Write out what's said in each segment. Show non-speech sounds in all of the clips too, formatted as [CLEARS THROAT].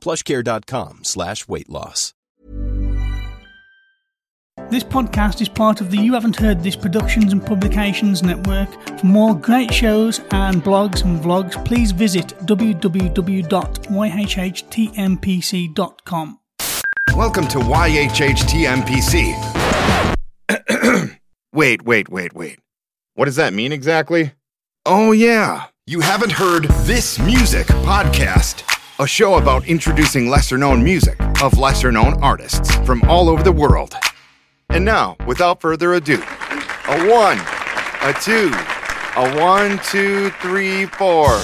plushcare.com slash weight loss. This podcast is part of the You Haven't Heard This Productions and Publications Network. For more great shows and blogs and vlogs, please visit www.yhhtmpc.com. Welcome to YHHTMPC. [CLEARS THROAT] wait, wait, wait, wait. What does that mean exactly? Oh, yeah. You haven't heard This Music podcast, a show about introducing lesser known music of lesser known artists from all over the world. And now, without further ado, a one, a two, a one, two, three, four.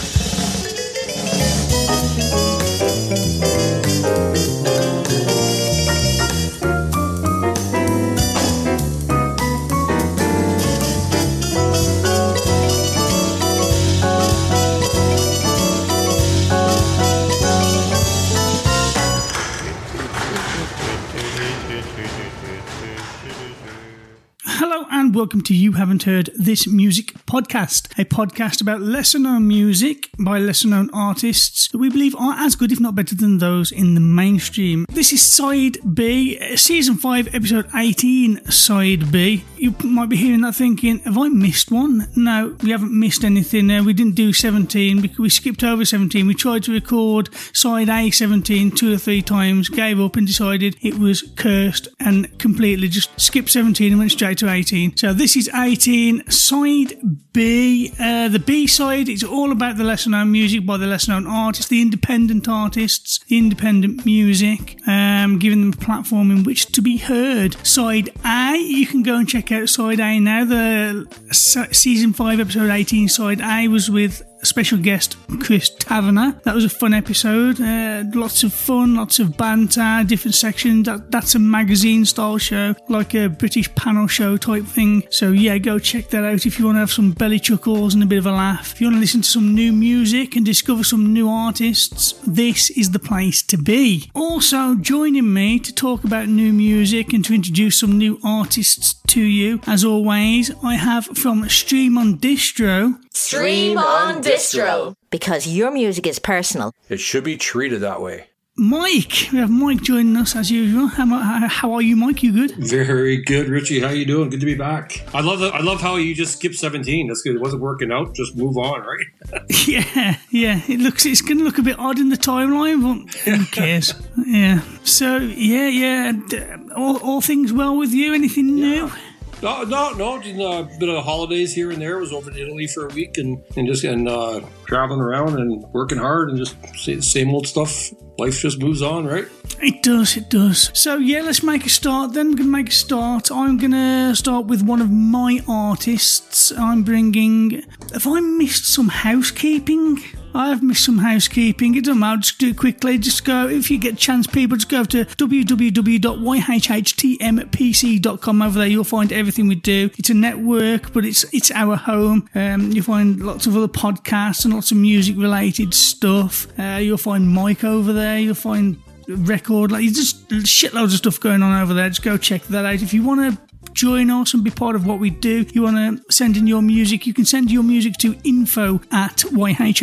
And welcome to You Haven't Heard This Music podcast, a podcast about lesser known music by lesser known artists that we believe are as good, if not better, than those in the mainstream. This is Side B, Season 5, Episode 18, Side B. You might be hearing that thinking, have I missed one? No, we haven't missed anything. Uh, we didn't do 17 because we skipped over 17. We tried to record Side A 17 two or three times, gave up and decided it was cursed and completely just skipped 17 and went straight to 18. So this is 18, side B. Uh, the B side is all about the lesser known music by the lesser known artists, the independent artists, the independent music, um, giving them a platform in which to be heard. Side A, you can go and check out side A now. The se- season 5, episode 18, side A was with special guest Chris Taverner. That was a fun episode. Uh, lots of fun, lots of banter, different sections. That, that's a magazine style show, like a British panel show type thing. So yeah, go check that out if you want to have some belly chuckles and a bit of a laugh. If you want to listen to some new music and discover some new artists, this is the place to be. Also joining me to talk about new music and to introduce some new artists to you, as always, I have from Stream on Distro. Stream on Distro. Because your music is personal. It should be treated that way. Mike, we have Mike joining us as usual. How, how, how are you, Mike? You good? Very good, Richie. How you doing? Good to be back. I love that. I love how you just skipped 17. That's good. It wasn't working out. Just move on, right? [LAUGHS] Yeah, yeah. It looks it's going to look a bit odd in the timeline, but who [LAUGHS] cares? yeah. So yeah, yeah. Uh, all, all things well with you? Anything new? No, no, no. Just a bit of holidays here and there. Was over in Italy for a week and and just and uh, traveling around and working hard and just sa- same old stuff. Life just moves on, right? It does, it does. So yeah, let's make a start. Then we're gonna make a start. I'm gonna start with one of my artists. I'm bringing. Have I missed some housekeeping? I've missed some housekeeping. It doesn't matter. Just do it quickly. Just go if you get a chance, people. Just go to www.yhhtmpc.com. Over there, you'll find everything we do. It's a network, but it's it's our home. Um, you'll find lots of other podcasts and lots of music related stuff. Uh, you'll find Mike over there. You'll find record like just shitloads of stuff going on over there just go check that out if you want to join us and be part of what we do. You want to send in your music you can send your music to info at yhhtmpc.com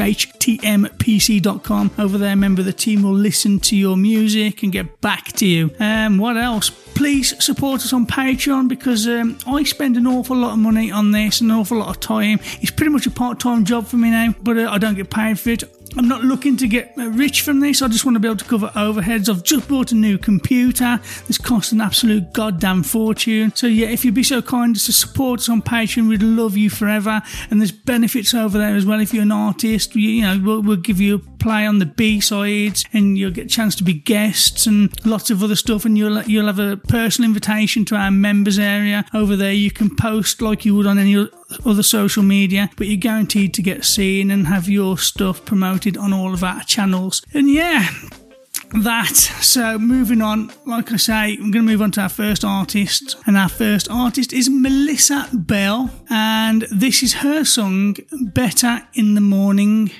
over there a member of the team will listen to your music and get back to you. Um what else? Please support us on patreon because um, i spend an awful lot of money on this an awful lot of time. It's pretty much a part-time job for me now but uh, i don't get paid for it I'm not looking to get uh, rich from this. I just want to be able to cover overheads. I've just bought a new computer. This cost an absolute goddamn fortune. So yeah, if you'd be so kind as to support us on Patreon, we'd love you forever. And there's benefits over there as well. If you're an artist, you, you know, we'll, we'll give you play on the B sides, and you'll get a chance to be guests and lots of other stuff. And you'll you'll have a personal invitation to our members area over there. You can post like you would on any other social media, but you're guaranteed to get seen and have your stuff promoted on all of our channels. And yeah, that. So moving on, like I say, I'm going to move on to our first artist, and our first artist is Melissa Bel, and this is her song "Better in the Morning."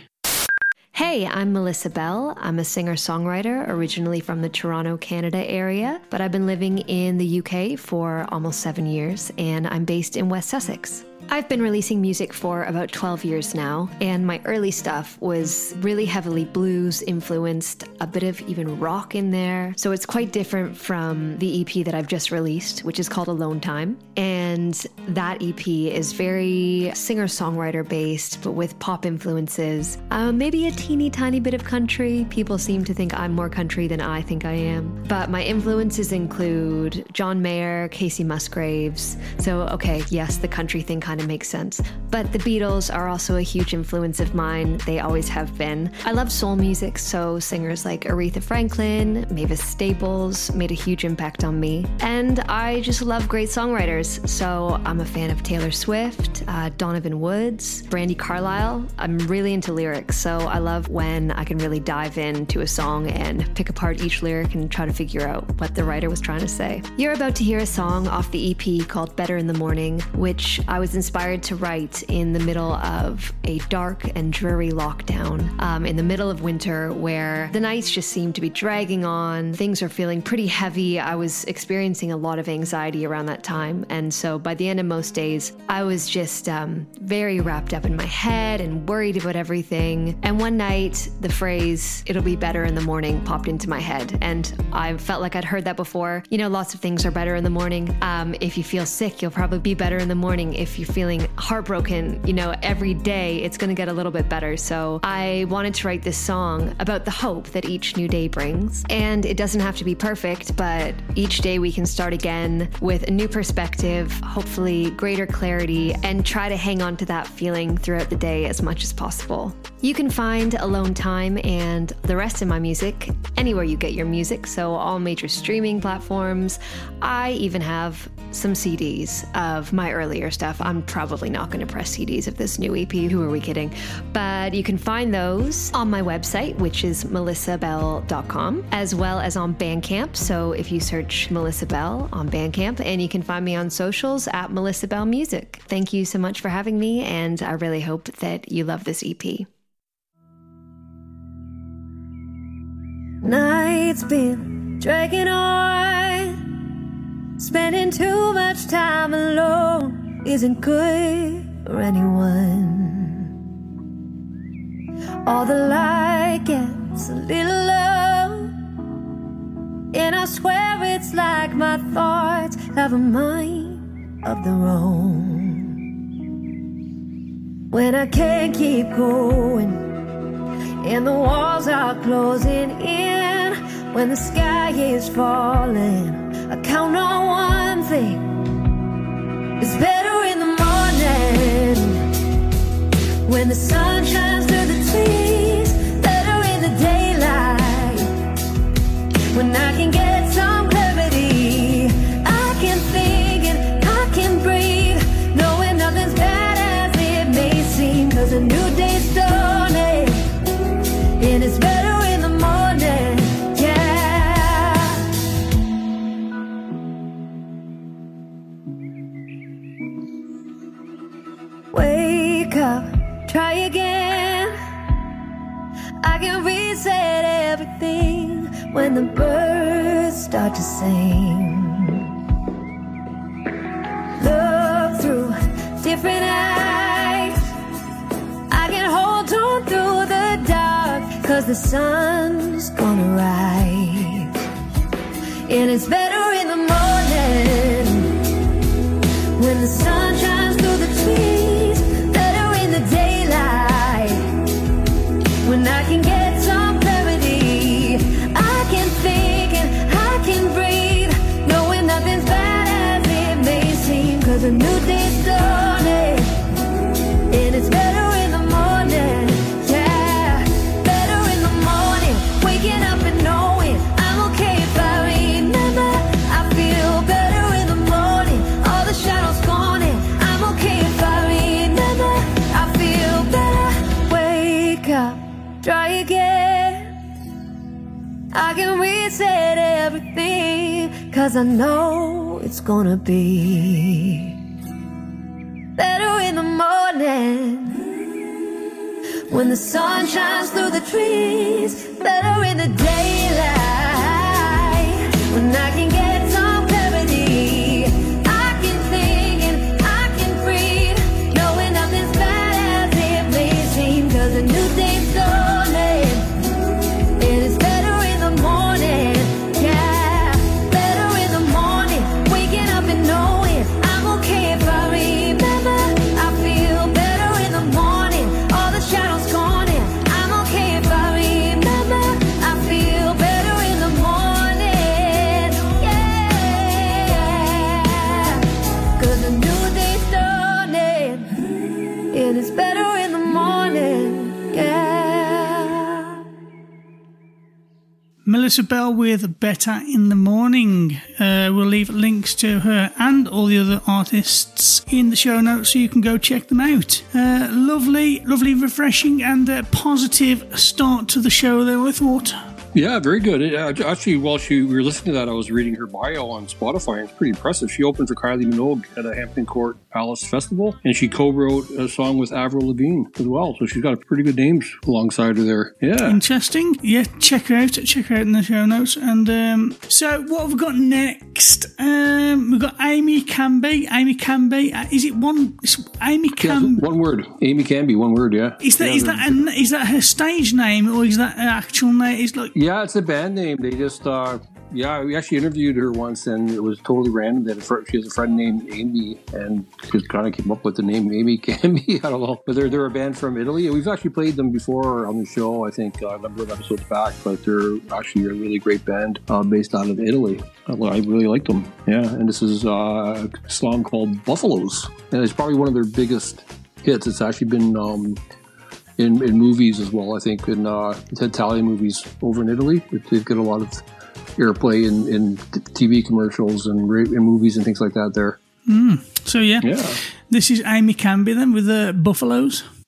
Hey, I'm Melissa Bel. I'm a singer songwriter originally from the Toronto, Canada area, but I've been living in the UK for almost seven years, and I'm based in West Sussex. I've been releasing music for about 12 years now, and my early stuff was really heavily blues influenced, a bit of even rock in there. So it's quite different from the EP that I've just released, which is called Alone Time. And that EP is very singer songwriter based, but with pop influences. Uh, maybe a teeny tiny bit of country. People seem to think I'm more country than I think I am. But my influences include John Mayer, Kacey Musgraves. So, okay, yes, the country thing kind of makes sense. But the Beatles are also a huge influence of mine. They always have been. I love soul music, so singers like Aretha Franklin, Mavis Staples made a huge impact on me. And I just love great songwriters, so I'm a fan of Taylor Swift, uh, Donovan Woods, Brandi Carlile. I'm really into lyrics, so I love when I can really dive into a song and pick apart each lyric and try to figure out what the writer was trying to say. You're about to hear a song off the EP called Better in the Morning, which I was inspired to write in the middle of a dark and dreary lockdown, um, in the middle of winter, where the nights just seem to be dragging on. Things are feeling pretty heavy. I was experiencing a lot of anxiety around that time. And so by the end of most days, I was just um, very wrapped up in my head and worried about everything. And one night, the phrase, it'll be better in the morning, popped into my head. And I felt like I'd heard that before. You know, lots of things are better in the morning. Um, if you feel sick, you'll probably be better in the morning. If you feeling heartbroken, you know, every day it's going to get a little bit better. So I wanted to write this song about the hope that each new day brings. And it doesn't have to be perfect, but each day we can start again with a new perspective, hopefully greater clarity, and try to hang on to that feeling throughout the day as much as possible. You can find Alone Time and the rest of my music anywhere you get your music, so all major streaming platforms. I even have some CDs of my earlier stuff. I'm probably not going to press CDs of this new EP. Who are we kidding? But you can find those on my website, which is melissabell.com, as well as on Bandcamp. So if you search Melissa Bel on Bandcamp, and you can find me on socials at Melissa Bel Music. Thank you so much for having me, and I really hope that you love this EP. Night's been dragging on. Spending too much time alone isn't good for anyone. All the light gets a little low. And I swear it's like my thoughts have a mind of their own. When I can't keep going and the walls are closing in when the sky is falling. I count on one thing. It's better in the morning. When the sun shines through the trees, better in the daylight. When I can get some try again. I can reset everything when the birds start to sing. Look through different eyes. I can hold on through the dark, cause the sun's gonna rise. And it's better in the morning when the sun shines through the trees, and I can get I know it's gonna be better in the morning. When the sun shines through the trees, better in the daylight Melissa Bel with Better in the Morning. Uh, we'll leave links to her and all the other artists in the show notes so you can go check them out. Uh, lovely, lovely, refreshing, and positive start to the show there, I thought. Yeah, very good. It, uh, actually, while she, we were listening to that, I was reading her bio on Spotify, and it's pretty impressive. She opened for Kylie Minogue at a Hampton Court Palace Festival, and she co-wrote a song with Avril Lavigne as well. So she's got pretty good names alongside her there. Yeah. Interesting. Yeah, check her out. Check her out in the show notes. And um, so, what have we got next? Um, we've got Amycanbe. Amy Canby. Uh, is it one? It's Amy Yeah, Canby. one word. Amycanbe, one word, yeah. Is that yeah, is that an, is that her stage name or is that her actual name? It's like Yeah, it's a band name. They just, uh, yeah, we actually interviewed her once, and it was totally random that fr- she has a friend named Amy, and just kind of came up with the name Amy [LAUGHS] Canby. I don't know, but they're they're a band from Italy. We've actually played them before on the show. I think uh, a number of episodes back, but they're actually a really great band uh, based out of Italy. I I really like them. Yeah, and this is uh, a song called Buffaloes, and it's probably one of their biggest hits. It's actually been. Um, in, in movies as well. I think in uh, Italian movies over in Italy, they've got a lot of airplay in, in TV commercials and in movies and things like that. There, mm. so. Yeah, yeah. this is Amycanbe then with the Buffaloes. Buffaloes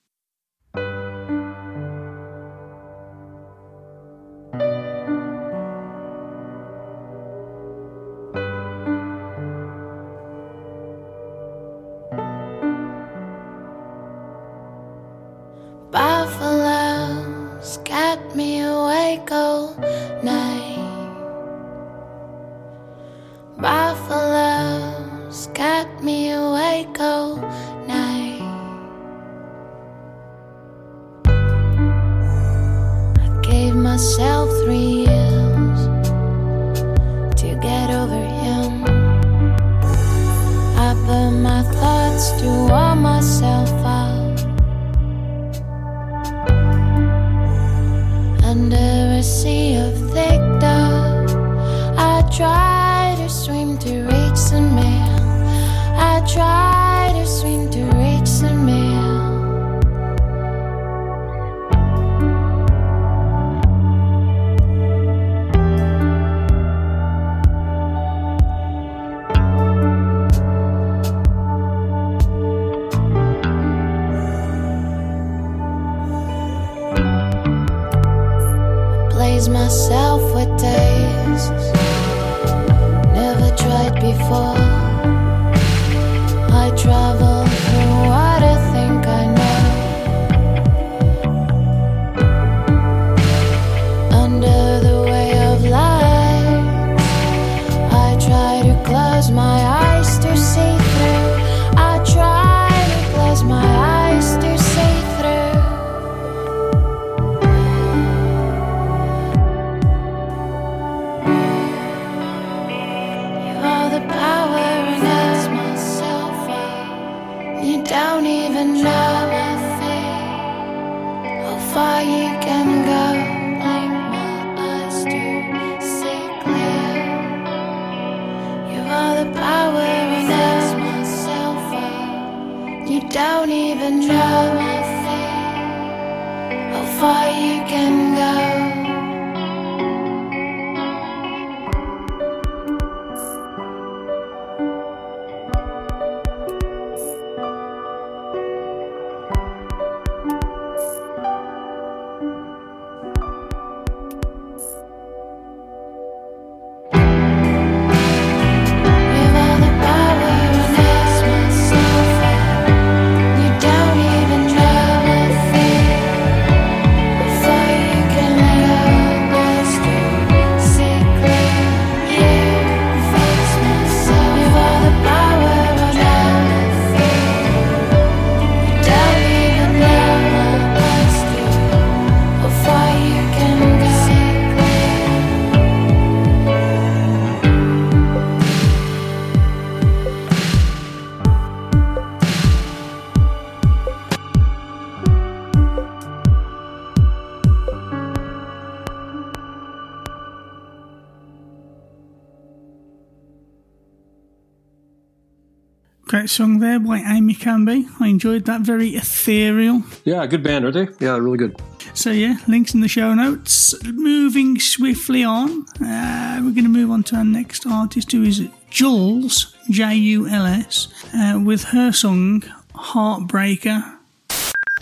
Great song there by Amycanbe. I enjoyed that. Very ethereal. Yeah, good band, are they? Yeah, really good. So yeah, links in the show notes. Moving swiftly on, uh, we're going to move on to our next artist, who is Juls J U L S, uh, with her song "Heartbreaker."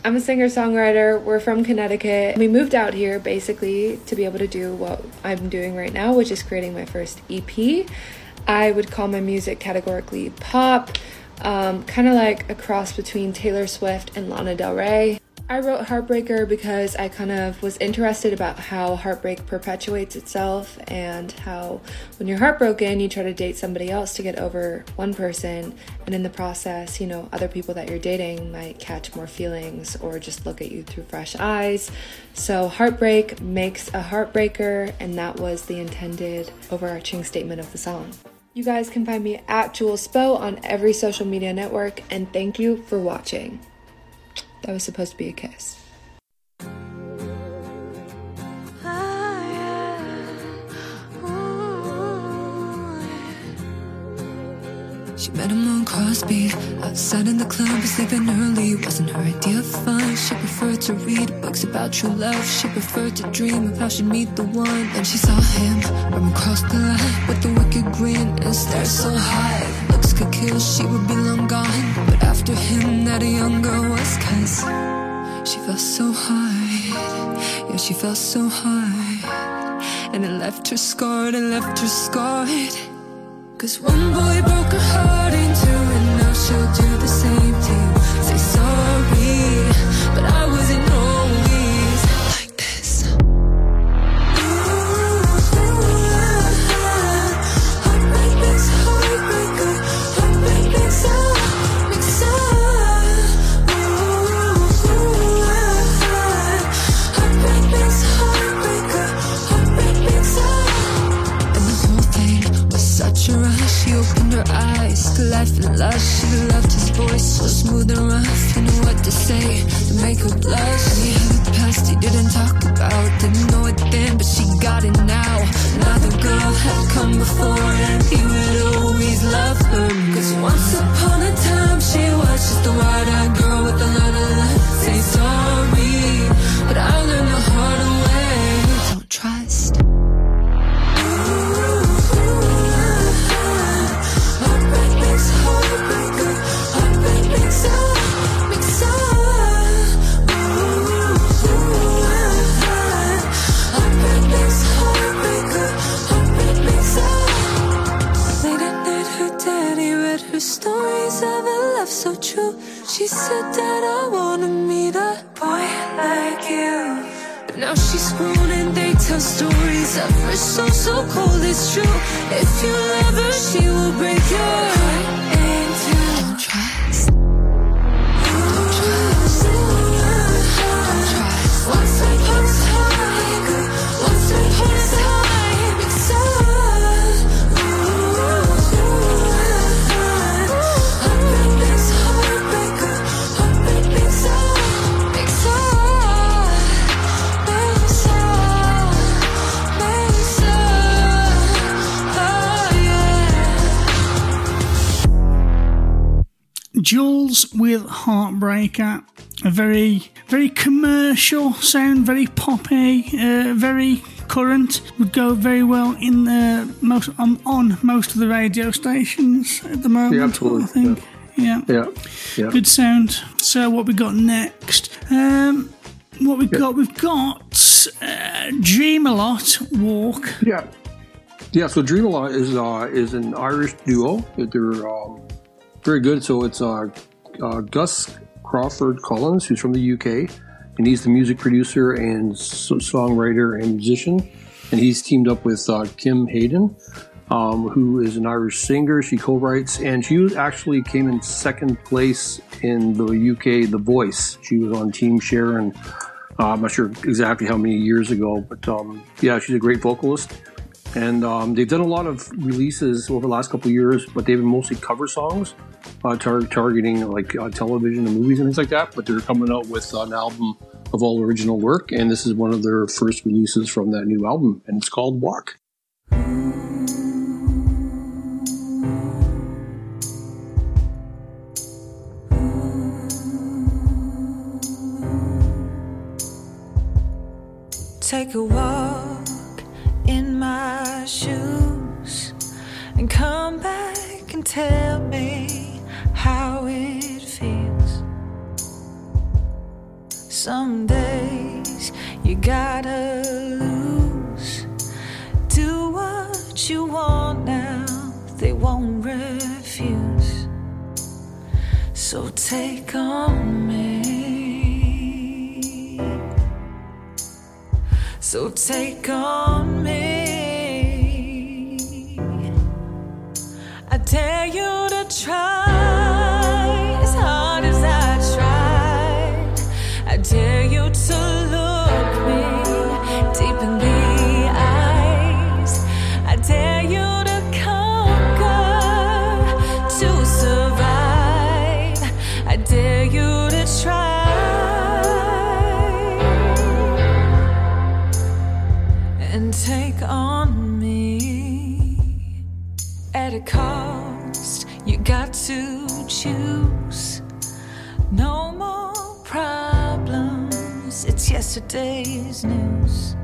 I'm a singer songwriter. We're from Connecticut. We moved out here basically to be able to do what I'm doing right now, which is creating my first EP. I would call my music categorically pop, um, kind of like a cross between Taylor Swift and Lana Del Rey. I wrote Heartbreaker because I kind of was interested about how heartbreak perpetuates itself and how when you're heartbroken, you try to date somebody else to get over one person, and in the process, you know, other people that you're dating might catch more feelings or just look at you through fresh eyes. So, heartbreak makes a heartbreaker, and that was the intended overarching statement of the song. You guys can find me at Juls Spo on every social media network, and thank you for watching. That was supposed to be a kiss. She met him on Crosby outside in the club, was leaving early. Wasn't her idea of fun. She preferred to read books about true love. She preferred to dream of how she'd meet the one. And she saw him from across the line with a stared so high. Looks could kill, she would be long gone. But after him, that a young girl was cause she felt so hard. Yeah, she felt so hard. And it left her scarred and left her scarred. Cause one boy broke her heart in two, and now she'll do the same life and lush. She loved his voice, so smooth and rough. You knew what to say to make her blush. And he had a past he didn't talk about. Didn't know it then, but she got it now. Another girl had come before, and he would always love her. Cause once upon a time, she was just a wide-eyed girl with a lot of love. Say sorry, stories of a love so true. She said, that I wanna meet a boy like you. But now she's grown and they tell stories of her soul so cold it's true. If you love her, she will break your heart Juls with Heartbreaker. A very, very commercial sound, very poppy, uh, very current. Would go very well in the most on, on most of the radio stations at the moment. Yeah, absolutely. I think. Yeah. Yeah, yeah. Good sound. So what we got next? Um, what we got? We've got uh, Dream a Lot Walk. Yeah. Yeah, so Dream a Lot is uh, is an Irish duo. They're um, very good. So it's uh, uh, Gus Crawford Collins, who's from the UK, and he's the music producer and so- songwriter and musician. And he's teamed up with uh, Kim Hayden, um, who is an Irish singer. She co-writes, and she actually came in second place in the UK The Voice. She was on Team Sharon. Uh, I'm not sure exactly how many years ago, but um, yeah, she's a great vocalist. And um, they've done a lot of releases over the last couple years, but they've been mostly cover songs, uh, tar- targeting like uh, television and movies and things like that. But they're coming out with an album of all original work, and this is one of their first releases from that new album, and it's called Walk. Take a walk in my shoes and come back and tell me how it feels. Some days you gotta lose. Do what you want now, they won't refuse. So take on me. So take on me. I dare you to try as hard as I tried. I dare you to yesterday's news.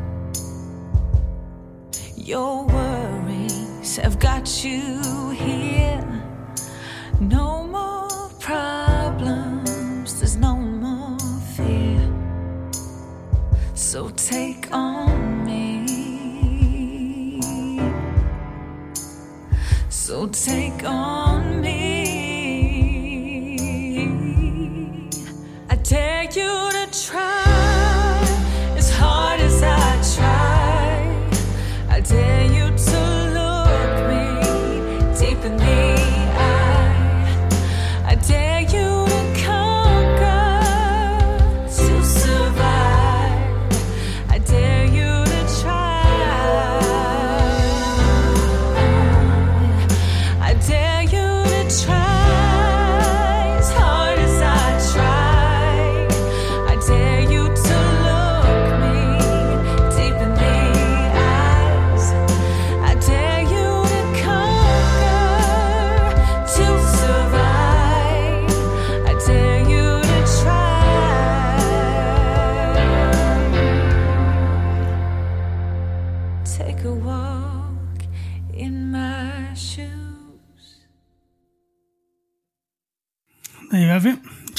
Your worries have got you here. No more problems. There's no more fear. So take on me. So take on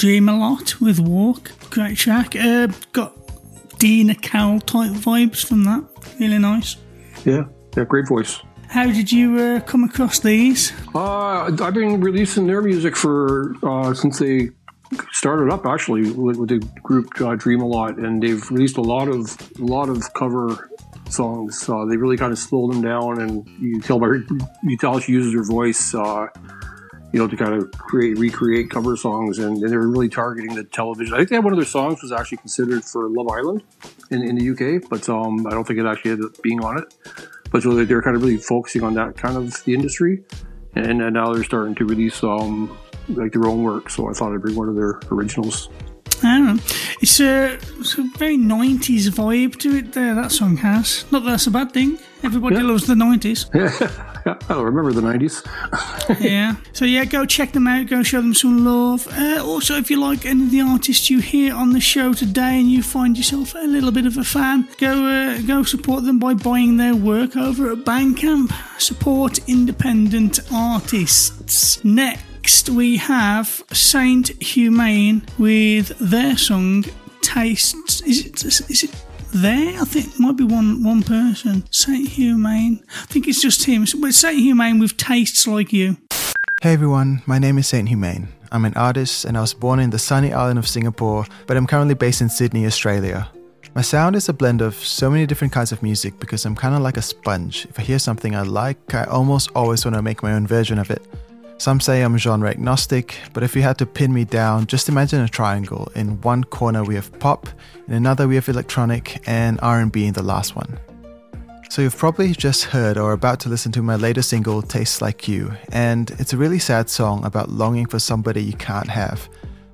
Dream a lot with Walk. Great track. Uh, got Dina Carroll type vibes from that. Really nice. Yeah, yeah, great voice. How did you uh, come across these? Uh, I've been releasing their music for uh, since they started up actually with, with the group uh, Dream a Lot, and they've released a lot of a lot of cover songs. Uh, they really kind of slowed them down, and you tell by her, you tell she uses her voice. You know, to kind of create, recreate cover songs, and, and they're really targeting the television. I think they had one of their songs was actually considered for Love Island in, in the UK, but um, I don't think it actually ended up being on it. But so they're kind of really focusing on that kind of the industry, and, and now they're starting to release um, like their own work. So I thought I'd bring one of their originals. I don't know. It's a, it's a very 90s vibe to it there, that song has. Not that that's a bad thing. Everybody Yeah. loves the 90s. Yeah, [LAUGHS] I don't remember the '90s. [LAUGHS] yeah. So yeah, go check them out. Go show them some love. Uh, also, if you like any of the artists you hear on the show today, and you find yourself a little bit of a fan, go uh, go support them by buying their work over at Bandcamp. Support independent artists. Next, we have Saint Humain with their song "Tastes." Is it? Is it? There, I think might be one one person. Saint Humain. I think it's just him. But Saint Humain with tastes like you. Hey everyone, my name is Saint Humain. I'm an artist and I was born in the sunny island of Singapore, but I'm currently based in Sydney, Australia. My sound is a blend of so many different kinds of music because I'm kind of like a sponge. If I hear something I like, I almost always want to make my own version of it. Some say I'm genre agnostic, but if you had to pin me down, just imagine a triangle. In one corner we have pop, in another we have electronic, and R&B in the last one. So you've probably just heard or about to listen to my latest single, Tastes Like You, and it's a really sad song about longing for somebody you can't have.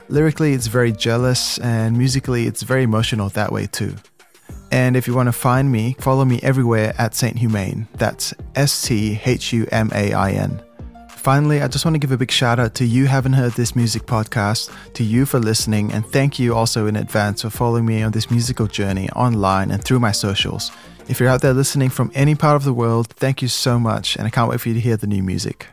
Lyrically, it's very jealous, and musically, it's very emotional that way too. And if you want to find me, follow me everywhere at Saint Humain. That's S T H U M A I N. Finally, I just want to give a big shout out to You Haven't Heard This Music podcast, to you for listening, and thank you also in advance for following me on this musical journey online and through my socials. If you're out there listening from any part of the world, thank you so much, and I can't wait for you to hear the new music.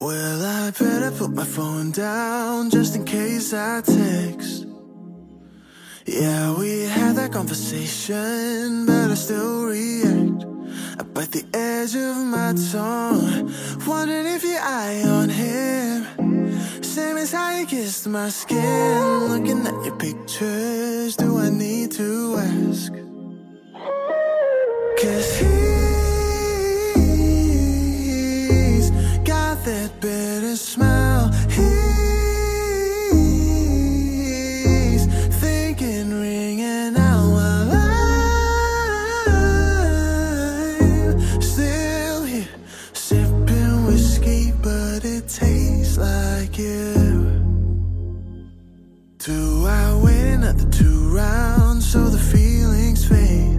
Well, I better put my phone down just in case I text. Yeah, we had that conversation, but I still react. I bite the edge of my tongue, wondering if your eye on him. Same as how you kissed my skin. Looking at your pictures, do I need to ask? Cause he's got that bitter smile. Rounds so the feelings fade?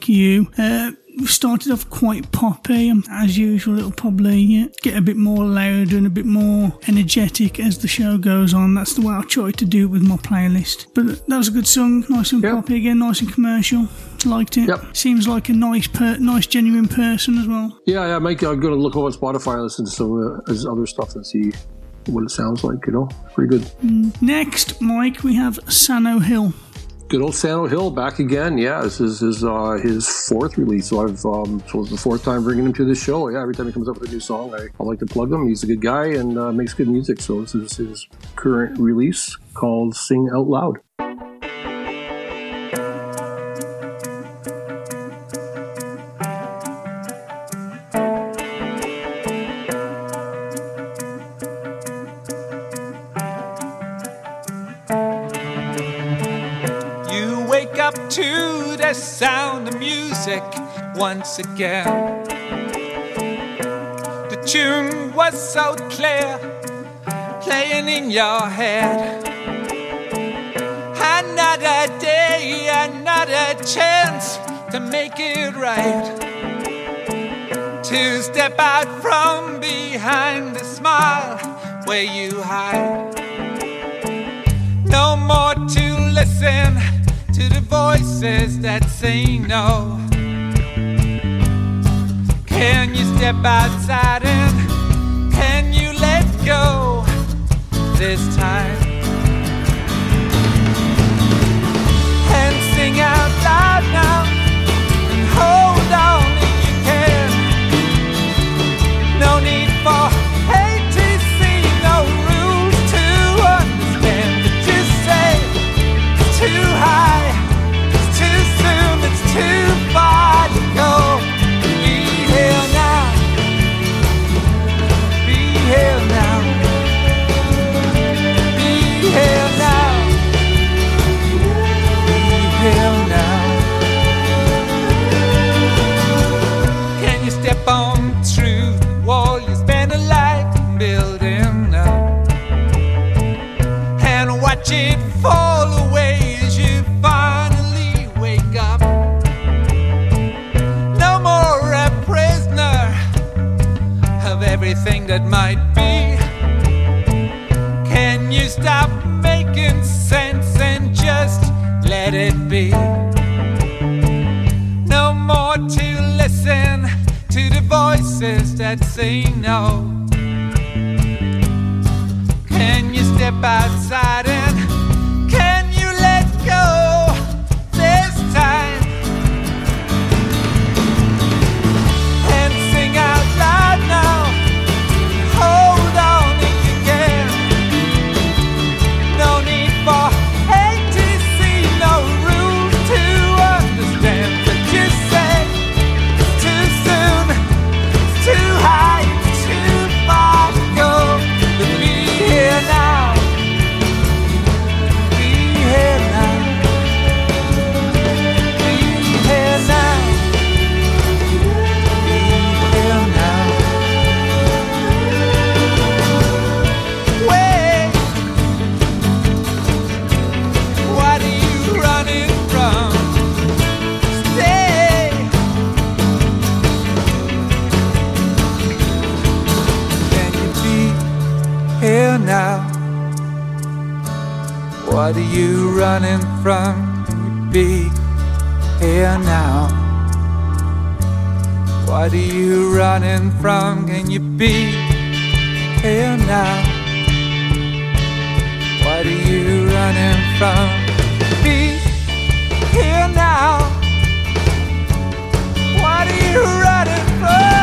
Like you. Uh, we started off quite poppy, and as usual, it'll probably uh, get a bit more louder and a bit more energetic as the show goes on. That's the way I try to do it with my playlist. But that was a good song, nice and poppy again, nice and commercial. Liked it. Seems like a nice, per- nice, genuine person as well. Yeah, yeah, Mike, I'm going to look over Spotify and listen to some of his other stuff and see what it sounds like, you know? Pretty good. Mm. Next, Mike, we have Sano Hill. Good old Sano Hill back again. Yeah, this is his uh, his fourth release. So I've um, so it's the fourth time bringing him to the show. Yeah, every time he comes up with a new song, I, I like to plug him. He's a good guy and uh, makes good music. So this is his current release called "Sing Out Loud." Music once again. The tune was so clear, playing in your head. Another day, another chance to make it right. To step out from behind the smile where you hide. No more to listen to the voices that say no. Can you step outside and can you let go this time? And sing out loud now that say no. Can you step outside and running from? You be here now? What are you running from? Can you be here now? What are you running from? Be here now. What are you running from?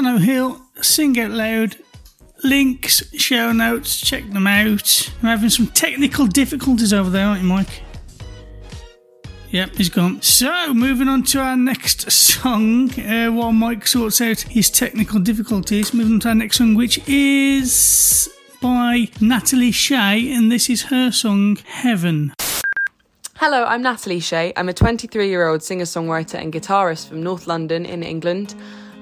Sano Sing Out Loud. Links, show notes, check them out. I'm having some technical difficulties over there, aren't you, Mike? Yep, he's gone. So, moving on to our next song, uh, while Mike sorts out his technical difficulties, moving on to our next song, which is by Natalie Shay, and this is her song, Heaven. Hello, I'm Natalie Shay. I'm a 23 year old singer songwriter and guitarist from North London in England.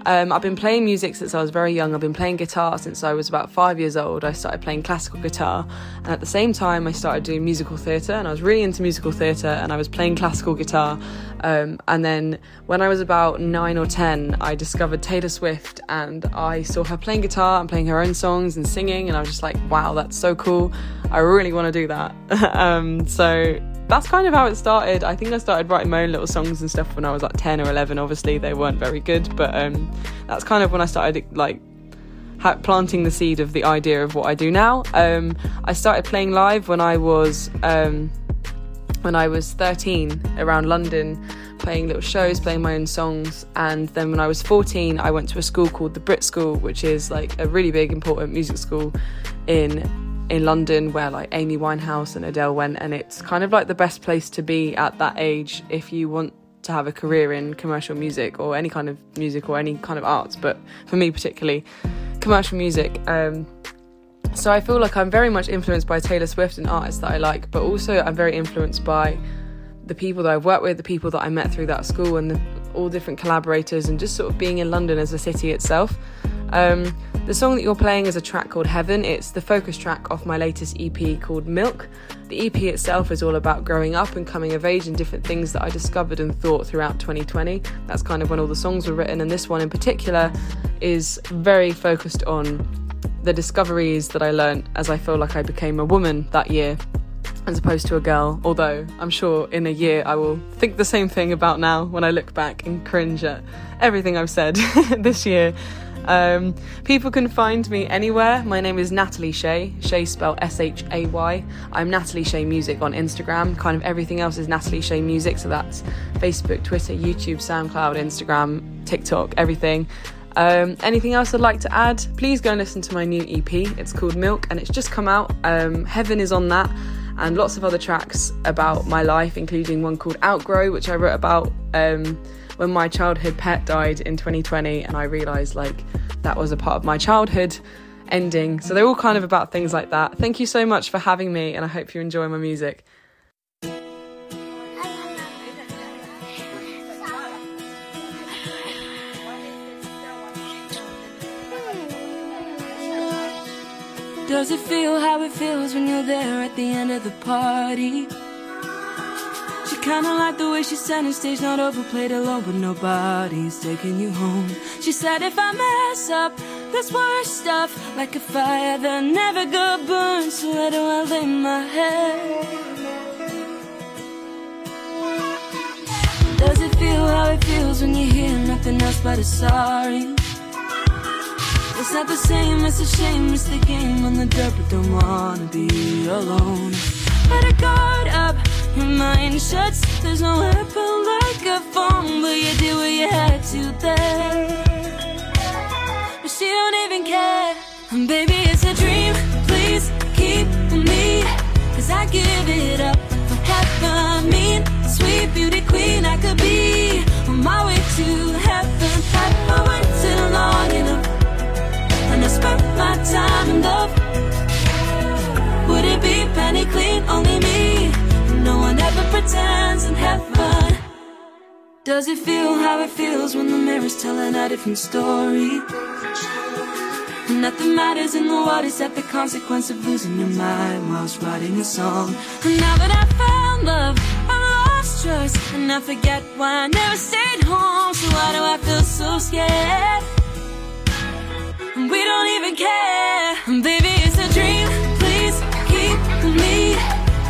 Um, I've been playing music since I was very young. I've been playing guitar since I was about five years old. I started playing classical guitar, and at the same time, I started doing musical theatre. And I was really into musical theatre, and I was playing classical guitar. Um, and then when I was about nine or ten, I discovered Taylor Swift, and I saw her playing guitar and playing her own songs and singing, and I was just like, wow, that's so cool. I really want to do that. [LAUGHS] um, so that's kind of how it started. I think I started writing my own little songs and stuff when I was like 10 or 11. Obviously, they weren't very good, but um, that's kind of when I started like ha- planting the seed of the idea of what I do now. Um, I started playing live when I was um, when I was 13 around London, playing little shows, playing my own songs. And then when I was 14, I went to a school called the Brit School, which is like a really big, important music school in in London where like Amy Winehouse and Adele went and it's kind of like the best place to be at that age if you want to have a career in commercial music or any kind of music or any kind of arts but for me particularly commercial music. Um, so I feel like I'm very much influenced by Taylor Swift and artists that I like but also I'm very influenced by the people that I've worked with the people that I met through that school and the, all different collaborators and just sort of being in London as a city itself Um, the song that you're playing is a track called Heaven. It's the focus track off my latest EP called Milk. The EP itself is all about growing up and coming of age and different things that I discovered and thought throughout 2020. That's kind of when all the songs were written, and this one in particular is very focused on the discoveries that I learned as I feel like I became a woman that year as opposed to a girl. Although I'm sure in a year I will think the same thing about now when I look back and cringe at everything I've said [LAUGHS] this year. Um, people can find me anywhere. My name is Natalie Shay. Shay spelled S H A Y. I'm Natalie Shay Music on Instagram. Kind of everything else is Natalie Shay Music. So that's Facebook, Twitter, YouTube, SoundCloud, Instagram, TikTok, everything. Um, anything else I'd like to add? Please go and listen to my new EP. It's called Milk and it's just come out. Um, Heaven is on that and lots of other tracks about my life, including one called Outgrow, which I wrote about um, when my childhood pet died in 2020, and I realised like that was a part of my childhood ending. So they're all kind of about things like that. Thank you so much for having me, and I hope you enjoy my music. Does it feel how it feels when you're there at the end of the party? Kinda like the way she said stage not overplayed alone, but nobody's taking you home. She said if I mess up, that's worse stuff, like a fire that never got burned. So where do I lay my head? Does it feel how it feels when you hear nothing else but a sorry? It's not the same, it's a shame, it's the game on the dirt, but don't wanna be alone. Better guard up, your mind shuts. There's no weapon like a phone, but you did what you had to there. But she don't even care. And baby, it's a dream, please keep me. Cause I give it up for heaven. Mean, sweet beauty queen, I could be on my way to heaven. I waited long enough. And I spent my time in love. Would it be penny clean? Only me. No one ever pretends in heaven. Does it feel how it feels when the mirror's telling a different story? Nothing matters in the world except the consequence of losing your mind whilst writing a song. And now that I found love, I lost trust. And I forget why I never stayed home. So why do I feel so scared? And we don't even care. Baby,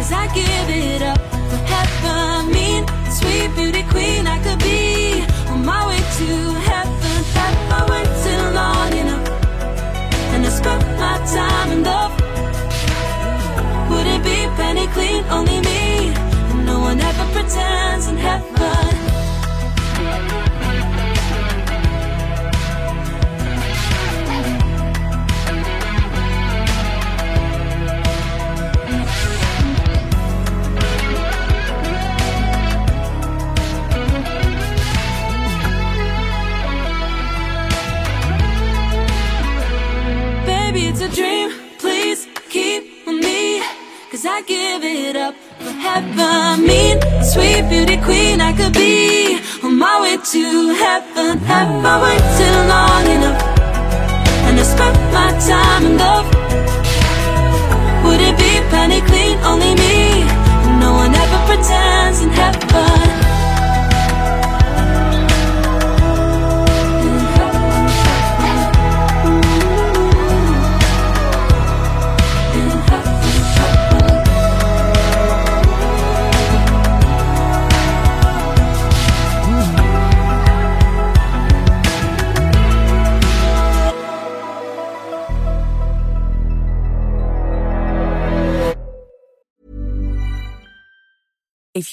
Cause I give it up for heaven. Mean, sweet beauty queen, I could be on my way to heaven. Have I waited long enough? And I spent my time in love. Would it be penny clean? Only me. And no one ever pretends in heaven. A dream. Please keep me. Cause I give it up for heaven. Mean, sweet beauty queen, I could be on my way to heaven. Have I waited long enough? And I spent my time in love. If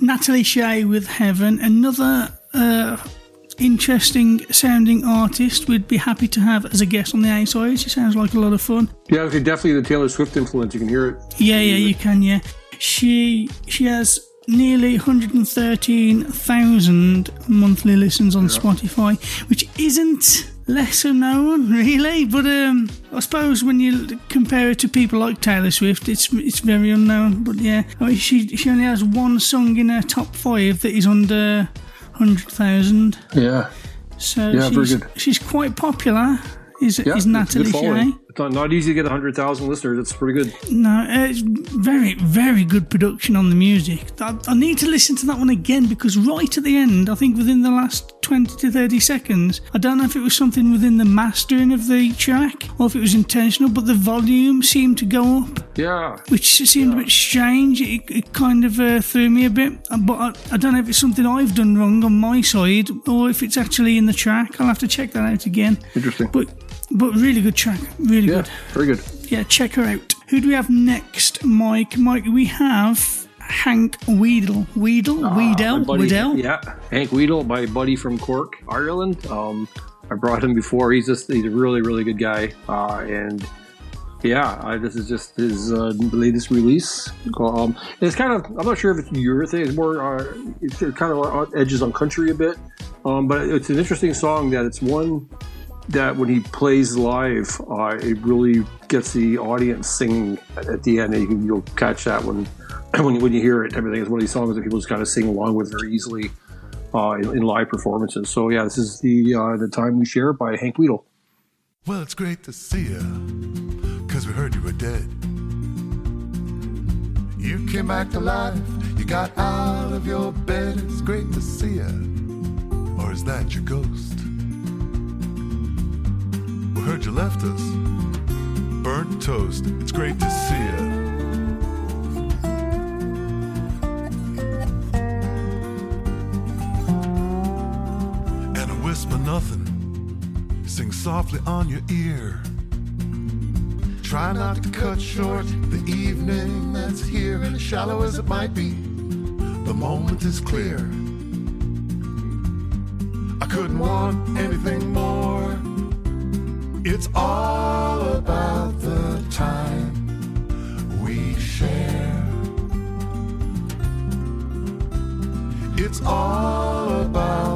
Natalie Shay with Heaven, another uh, interesting sounding artist we'd be happy to have as a guest on the A side. She sounds like a lot of fun. Yeah, definitely the Taylor Swift influence. You can hear it. Yeah, yeah, you can. Yeah, she she has nearly 113,000 monthly listens on Spotify, which isn't lesser known [LAUGHS] really. But um, I suppose when you compare it to people like Taylor Swift, it's it's very unknown. But yeah, I mean, she she only has one song in her top five that is under 100,000. Yeah. So Yeah, she's, she's quite popular. Is Yeah, is it's a good Natalie following. It's not, not easy to get 100,000 listeners. It's pretty good. No, it's very, very good production on the music. I, I need to listen to that one again because right at the end, I think within the last 20 to 30 seconds, I don't know if it was something within the mastering of the track or if it was intentional, but the volume seemed to go up, Yeah. which seemed a bit strange. It, it kind of uh, threw me a bit, Uh, but I, I don't know if it's something I've done wrong on my side or if it's actually in the track. I'll have to check that out again. Interesting. But but really good track, really Yeah, good. very good. Yeah, check her out. Who do we have next, Mike? Mike, we have Hank Wedel. Wedel? Wedel? Ah, My buddy- Wedel? Yeah, Hank Wedel, my buddy from Cork, Ireland. Um, I brought him before. He's just he's a really really good guy, uh, and yeah, I, this is just his uh, latest release. Um, it's kind of I'm not sure if it's your thing. It's more uh, it's kind of edges on country a bit, um, but it's an interesting song that it's one that when he plays live, uh, it really gets the audience singing at, the end. You, you'll catch that when [CLEARS THROAT] when you, when you hear it. Everything is one of these songs that people just kind of sing along with very easily uh, in, in live performances. So yeah, this is the uh, the time we share by Hank Wedel. Well, it's great to see you, cause we heard you were dead. You came back to life, you got out of your bed. It's great to see you, or is that your ghost? You left us, burnt toast. It's great to see you. And a whisper nothing, sing softly on your ear. Try not to cut short the evening that's here, and shallow as it might be. The moment is clear. I couldn't want anything more. It's all about the time we share. It's all about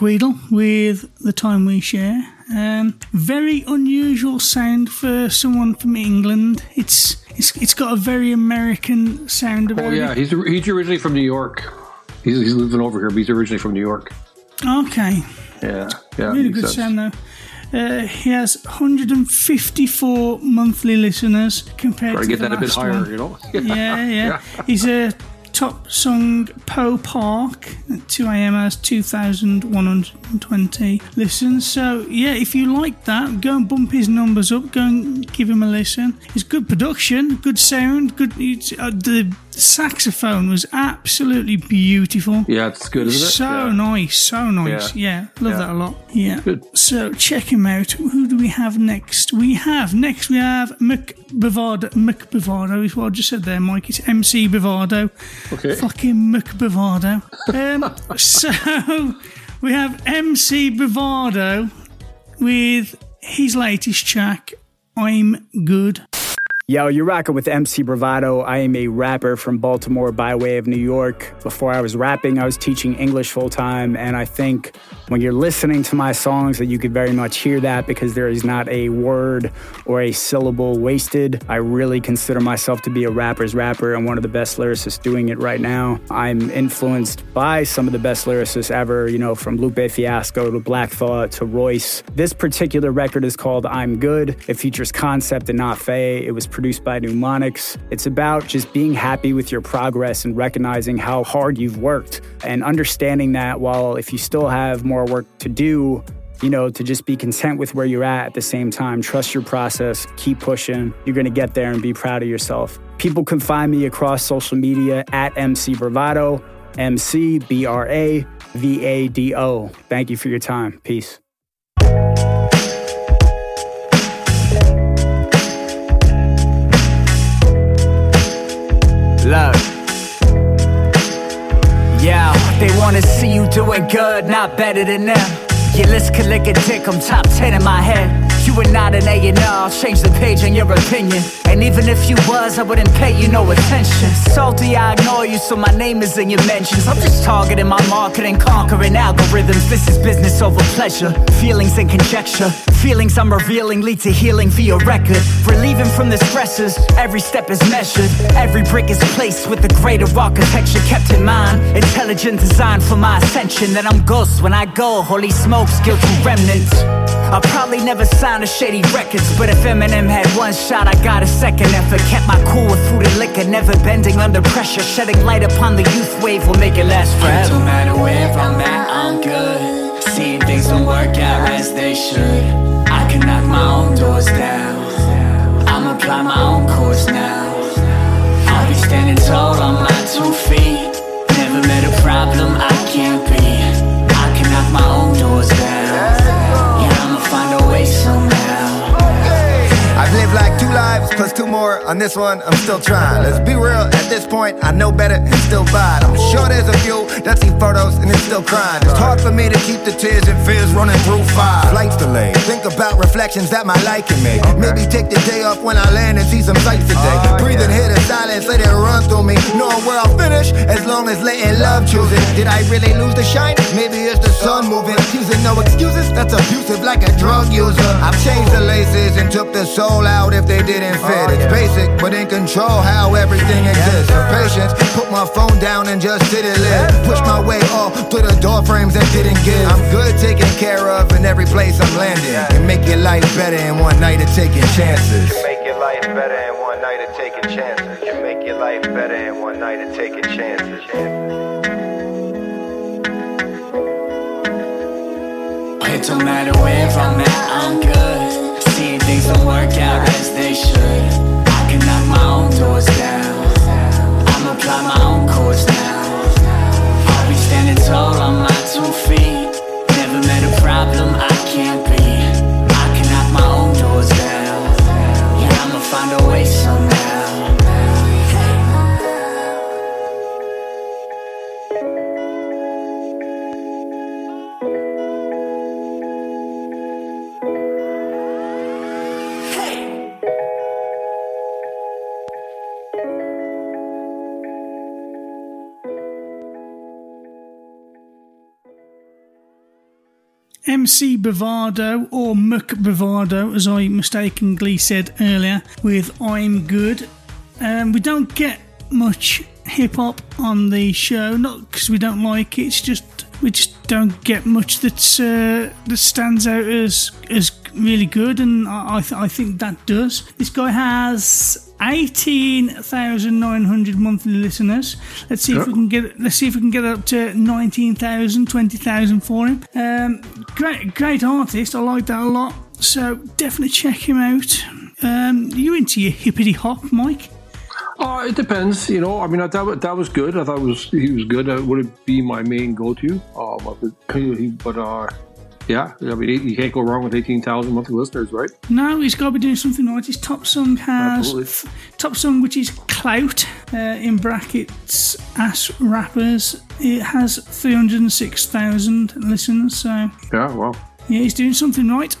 Wedel with The Time We Share. Um, very unusual sound for someone from England. It's it's it's got a very American sound about Oh yeah, it. he's he's originally from New York. He's, he's living over here, but he's originally from New York. Okay, Yeah, yeah. really good sense. sound though. Uh, he has 154 monthly listeners compared Try to to get the that a bit higher, one. you know. [LAUGHS] yeah, yeah. He's a top song Poe Park at 2am has 2,120 listens. So, yeah, if you like that, go and bump his numbers up, go and give him a listen. It's good production, good sound, good. Uh, the saxophone was absolutely beautiful. Yeah, it's good, isn't it? So Yeah. nice, so nice. Yeah, Yeah. love Yeah. that a lot. Yeah. So check him out. Who do we have next? We have next we have. Mc Bravado is what I just said there, Mike. It's MC Bravado. Okay. Fucking Bravado. Um, [LAUGHS] so we have MC Bravado with his latest track, I'm Good. Yo, you're rocking with MC Bravado. I am a rapper from Baltimore by way of New York. Before I was rapping, I was teaching English full time, and I think when you're listening to my songs that you could very much hear that because there is not a word or a syllable wasted. I really consider myself to be a rapper's rapper and one of the best lyricists doing it right now. I'm influenced by some of the best lyricists ever, you know, from Lupe Fiasco to Black Thought to Royce. This particular record is called I'm Good. It features Concept and Not Faye. It was produced by Mnemonics. It's about just being happy with your progress and recognizing how hard you've worked and understanding that while if you still have more work to do, you know, to just be content with where you're at at the same time. Trust your process, keep pushing. You're going to get there and be proud of yourself. People can find me across social media at MC Bravado, MC B R A V A D O. Thank you for your time. Peace. Look. Yeah, they wanna see you doing good, not better than them. List could lick a dick, I'm top 10 in my head. You were not an A and R, I'll change the page in your opinion. And even if you was, I wouldn't pay you no attention. Salty, I ignore you, so my name is in your mentions. I'm just targeting my market and conquering algorithms. This is business over pleasure, feelings and conjecture. Feelings I'm revealing lead to healing via record. Relieving from the stresses, every step is measured. Every brick is placed with the greater architecture kept in mind. Intelligent design for my ascension. That I'm ghost when I go, holy smokes, guilty remnants. I'll probably never signed a shady records, but if Eminem had one shot, I got a second effort. Kept my cool with food and liquor, never bending under pressure. Shedding light upon the youth wave will make it last forever. No matter where I'm at, I'm good. Seeing things don't work out as they should. I can knock my own doors down. I'ma my own course now. I'll be standing tall on my two feet. Never met a problem I can't beat. I can knock my own two lives, plus two more on this one, I'm still trying. Let's be real, at this point, I know better and still it. I'm sure there's a few that see photos and it's still crying. It's hard for me to keep the tears and fears running through fire. Flights delayed. Think about reflections that my life can make. Maybe take the day off when I land and see some sights today. Oh, Breathe and hear the silence, let it run through me. Knowing where I'll finish, as long as letting love choose it. Did I really lose the shine? Maybe it's the sun moving. Using no excuses, that's abusive like a drug user. I've changed the laces and took the soul out if they didn't fit. Oh, it's basic, but in control how everything exists. For patience, put my phone down and just sit and live. Push my way all through the door frames that didn't give. I'm good taken care of in every place I'm landing. Can make your life better in one night of taking chances. Can make your life better in one night of taking chances. Can make your life better in one night of taking chances. It don't matter where I'm at, don't work out as they should. I can knock my own doors down. I'ma plot my own course now. I'll be standing tall on my MC Bravado, or Muck Bravado, as I mistakenly said earlier, with I'm Good. Um, we don't get much hip hop on the show, not because we don't like it, it's just we just don't get much that's uh, that stands out as as really good, and I I, th- I think that does. This guy has. 18,900 monthly listeners. Let's see if we can get let's see if we can get up to 19,000, 20,000 for him. Um, great great artist. I like that a lot. So definitely check him out. Um, you into your hippity hop, Mike? Uh, it depends, you know. I mean, I thought that was good. I thought was he was good. That wouldn't be my main go-to. But, but uh, yeah, I mean, you can't go wrong with eighteen thousand monthly listeners, right? No, he's got to be doing something right. His top song has Absolutely. top song, which is Clout uh, in brackets ass rappers. It has three hundred and six thousand listeners. So Yeah, well, yeah, he's doing something right.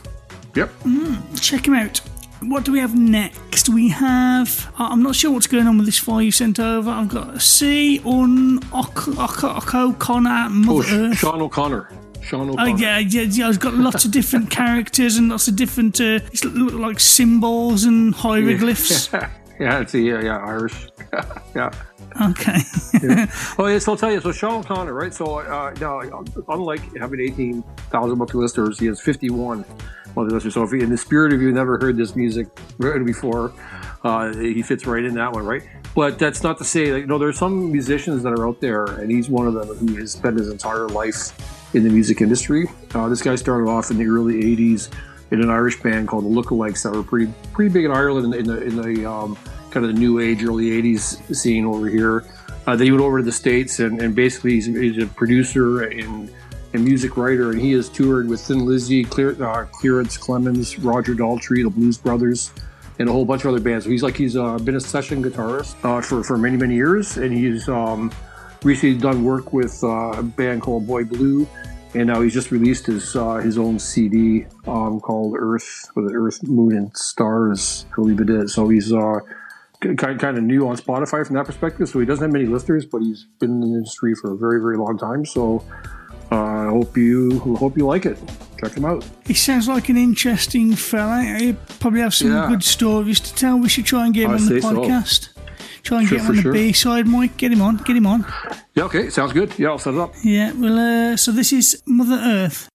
Yep. Mm, check him out. What do we have next? We have. uh, I'm not sure what's going on with this file you sent over. I've got C on O'Connor, Mother Oh, Earth. Sean O'Connor. Sean Oh O'Connor. yeah, yeah, yeah. It's got lots of different [LAUGHS] characters and lots of different, uh, it's like symbols and hieroglyphs. [LAUGHS] yeah, it's yeah, yeah, Irish. [LAUGHS] yeah. Okay. yeah. Oh, yes, I'll tell you. So Sean O'Connor, right? So uh, now, unlike having 18,000 monthly listeners, he has 51 monthly listeners. So if you, in the spirit of you never heard this music before, uh, he fits right in that one, right? But that's not to say you know, there are some musicians that are out there, and he's one of them who has spent his entire life in the music industry. Uh, this guy started off in the early 80s in an Irish band called the Lookalikes that were pretty pretty big in Ireland in the, in the, um, kind of the new age, early 80s scene over here. Uh, then he went over to the States and, and basically he's, he's a producer and, and music writer. And he has toured with Thin Lizzy, Clear, uh, Clarence Clemons, Roger Daltrey, the Blues Brothers, and a whole bunch of other bands. So he's like he's uh, been a session guitarist uh, for, for many, many years. And he's um, recently done work with uh, a band called Boy Blue. And now he's just released his uh, his own CD um, called Earth, with Earth, Moon, and Stars. I believe it is. So he's uh, kind kind of new on Spotify from that perspective. So he doesn't have many listeners, but he's been in the industry for a very very long time. So uh, I hope you hope you like it. Check him out. He sounds like an interesting fella. He probably have some Yeah. good stories to tell. We should try and get him I on the podcast. so. Try and Sure, get him on the sure. B side, Mike. Get him on. Get him on. Yeah, okay, sounds good. Yeah, I'll set it up. Yeah. Well, uh, so this is Mother Earth.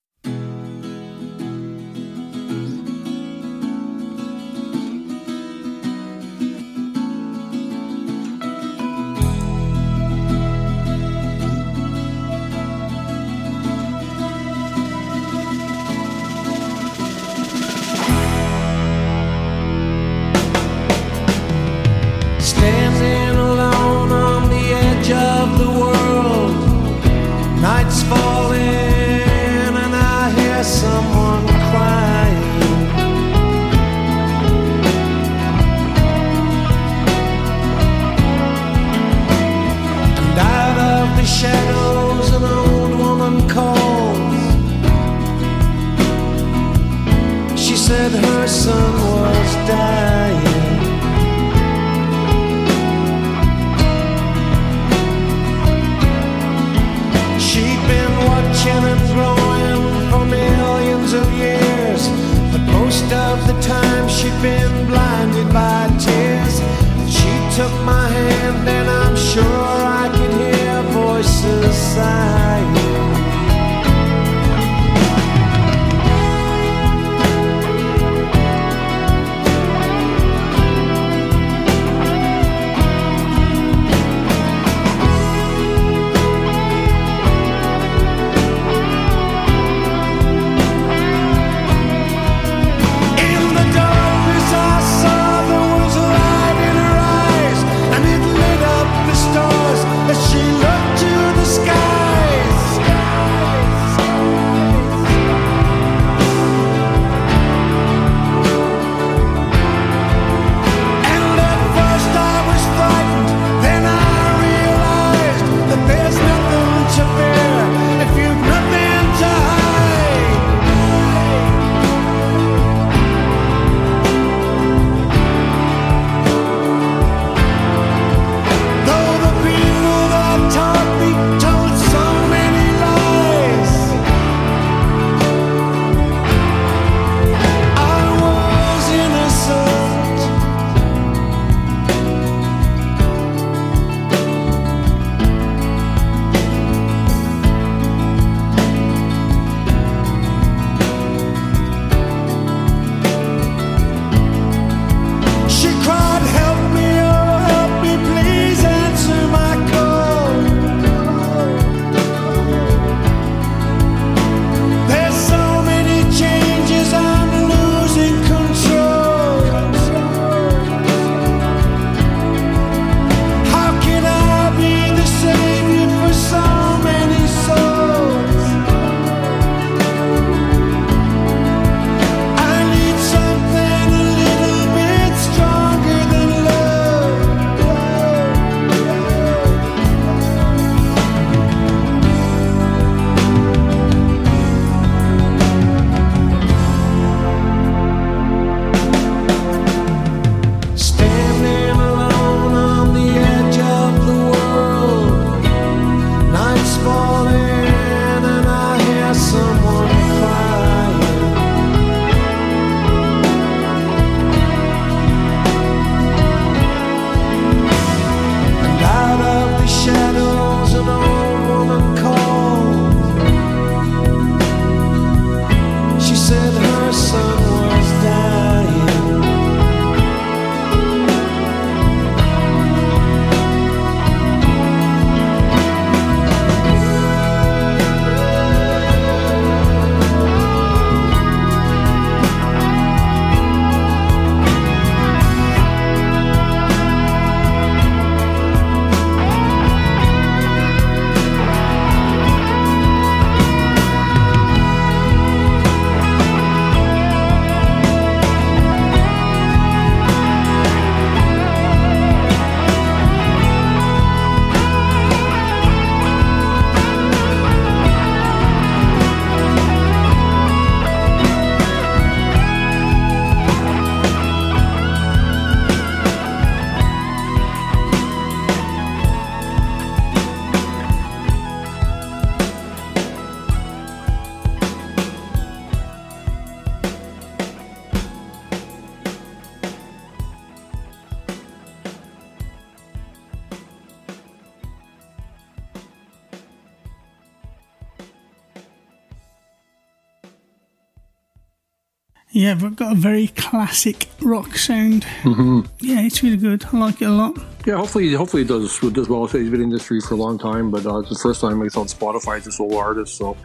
Yeah, we've got a very classic rock sound. hmm Yeah, it's really good. I like it a lot. Yeah, hopefully, hopefully it does does well. So he's been in the industry for a long time, but uh, it's the first time he's on Spotify as a solo artist. So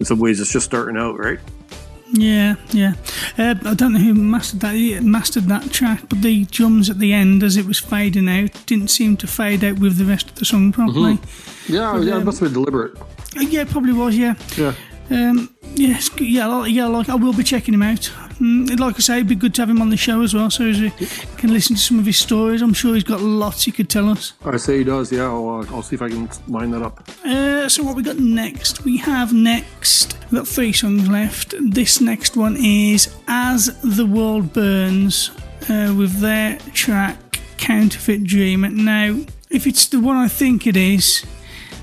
in some ways, it's just starting out, right? Yeah, yeah. Uh, I don't know who mastered that mastered that track, but the drums at the end, as it was fading out, didn't seem to fade out with the rest of the song properly. Yeah, But, yeah, it um, must have been deliberate. Uh, Yeah, it probably was. Yeah. Yeah. Um, yeah, yeah, yeah. Like I will be checking him out. Mm, like I say, it'd be good to have him on the show as well, so as we can listen to some of his stories. I'm sure he's got lots he could tell us. I say he does. Yeah, I'll, uh, I'll see if I can line that up. Uh, so what we got next? We have next. We've got three songs left. This next one is "As the World Burns" uh, with their track "Counterfeit Dream." Now, if it's the one I think it is,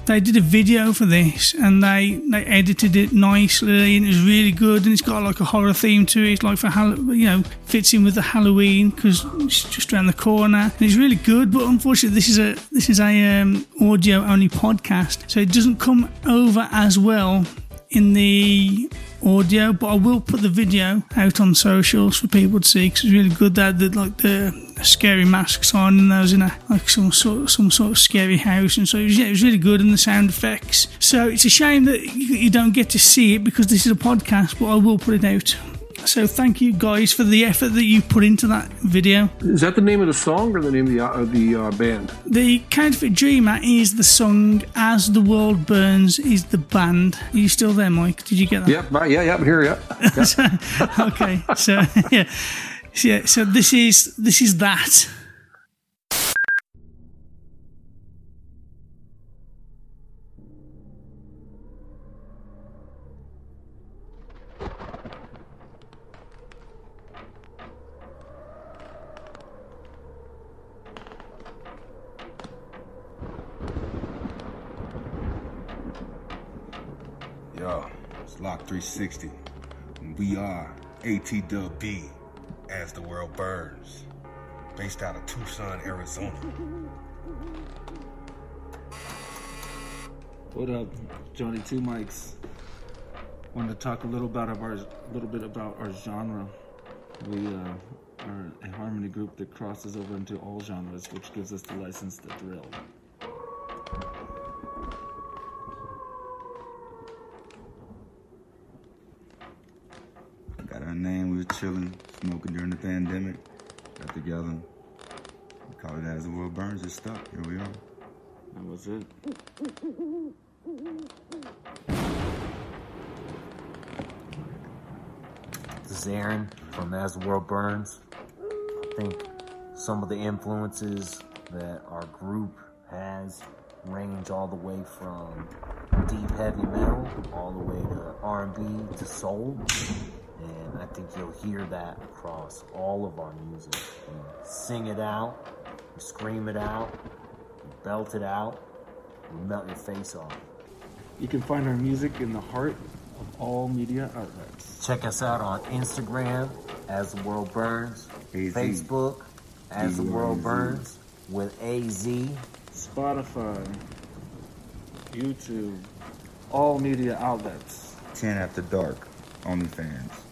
they did a video for this and they they edited it nicely and it was really good and it's got like a horror theme to it It's like for you know fits in with the Halloween because it's just around the corner. And it's really good but unfortunately this is a this is a um, audio only podcast so it doesn't come over as well in the audio but I will put the video out on socials for people to see because it's really good that the like the scary masks on and those in a like some sort some sort of scary house and so it was, yeah, it was really good and the sound effects. So it's a shame that you don't get to see it because this is a podcast but I will put it out so thank you guys for the effort that you put into that video Is that the name of the song or the name of the, uh, the uh, band? the Counterfeit Dreamer is the song As the World Burns is the band are you still there Mike did you get that Yep, right, yeah, yeah, I'm here, [LAUGHS] [LAUGHS] yeah. So- okay, so yeah, yeah. So this is this is that. It's Lock 360. And we are ATWB as the world burns. Based out of Tucson, Arizona. What up, Johnny Two Mics? Wanted to talk a little about our little bit about our genre. We uh, are a harmony group that crosses over into all genres, which gives us the license to drill. Got our name, we was chilling, smoking during the pandemic. Got together. We called it As the World stuck. Here we are. That was it. This is Aaron from As the World Burns. I think some of the influences that our group has range all the way from deep heavy metal all the way to R&B to soul. And I think you'll hear that across all of our music. We sing it out, we scream it out, belt it out, melt your face off. You can find our music in the heart of all media outlets. Check us out on Instagram as the world burns, AZ. Facebook as the world burns with AZ, Spotify, YouTube, all media outlets. 10 After Dark, OnlyFans.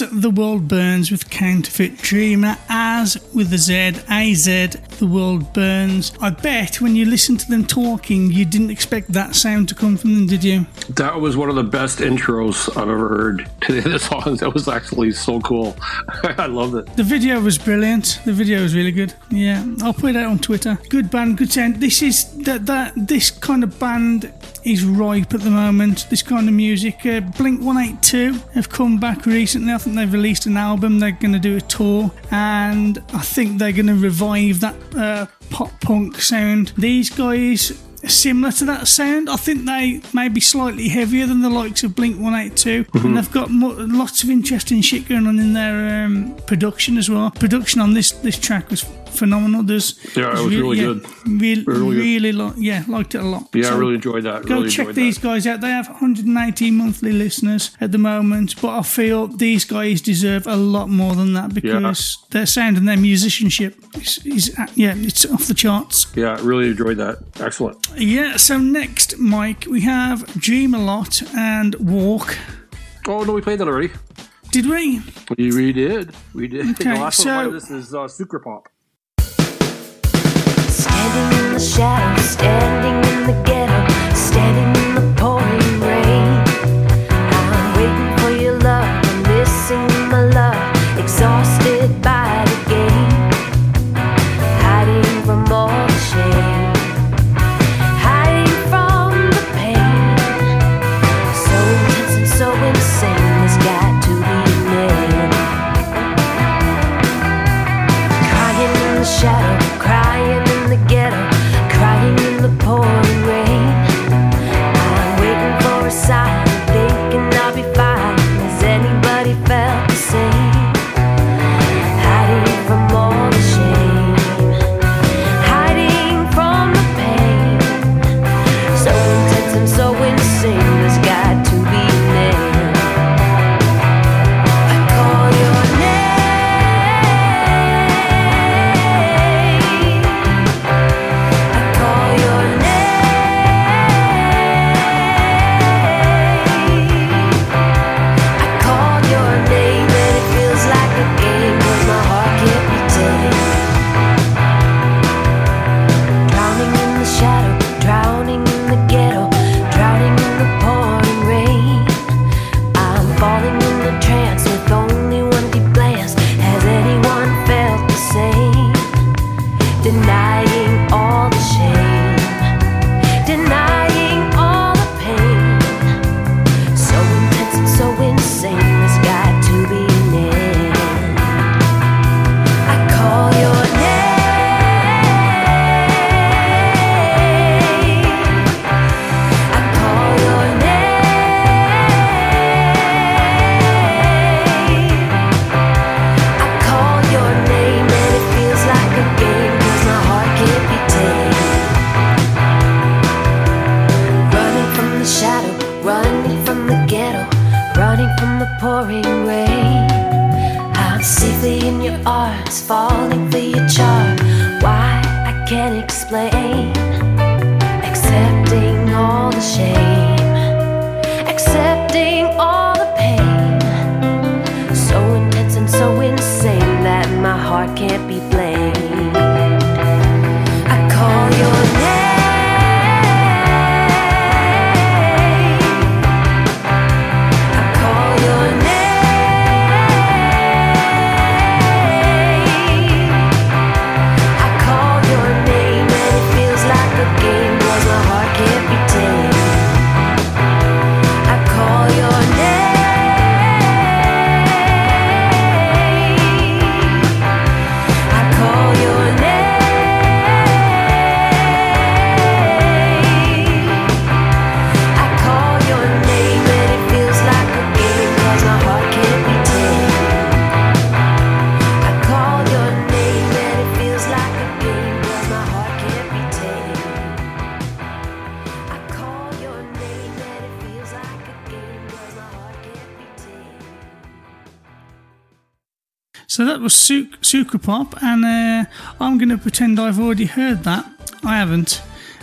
The World Burns with Counterfeit Dreamer, as with the Z, AZ, The World Burns. I bet when you listen to them talking, you didn't expect that sound to come from them, did you? That was one of the best intros I've ever heard to [LAUGHS] the song. That was actually so cool. [LAUGHS] I loved it. The video was brilliant. The video was really good. Yeah, I'll put it out on Twitter. Good band, good sound. This is that that this kind of band is ripe at the moment. This kind of music. Uh, Blink One Eight Two have come back recently. I think they've released an album. They're going to do a tour, and I think they're going to revive that uh, pop punk sound. These guys. Similar to that sound, I think they may be slightly heavier than the likes of Blink 182, Mm-hmm. and they've got mo- lots of interesting shit going on in their um, production as well. Production on this this track was phenomenal. There's Yeah, it was really yeah, good. Real, Really good. really, li- yeah, liked it a lot. Yeah, I really enjoyed that. Go really check enjoyed these guys out. They have 118 monthly listeners at the moment, but I feel these guys deserve a lot more than that because their sound and their musicianship is, is yeah, it's off the charts. Yeah, I really enjoyed that. Excellent. Yeah. So next, Mike, we have Dream a Lot and Walk. Oh no, we played that already. Did we? We, we did. We did. [LAUGHS] Okay, the last so- one this is uh, Sucrepop. The shadows, standing in the ghetto, standing in the pouring rain. I'm waiting for your love, missing my love, exhausted by So that was Sucrepop, and uh, I'm going to pretend I've already heard that. I haven't.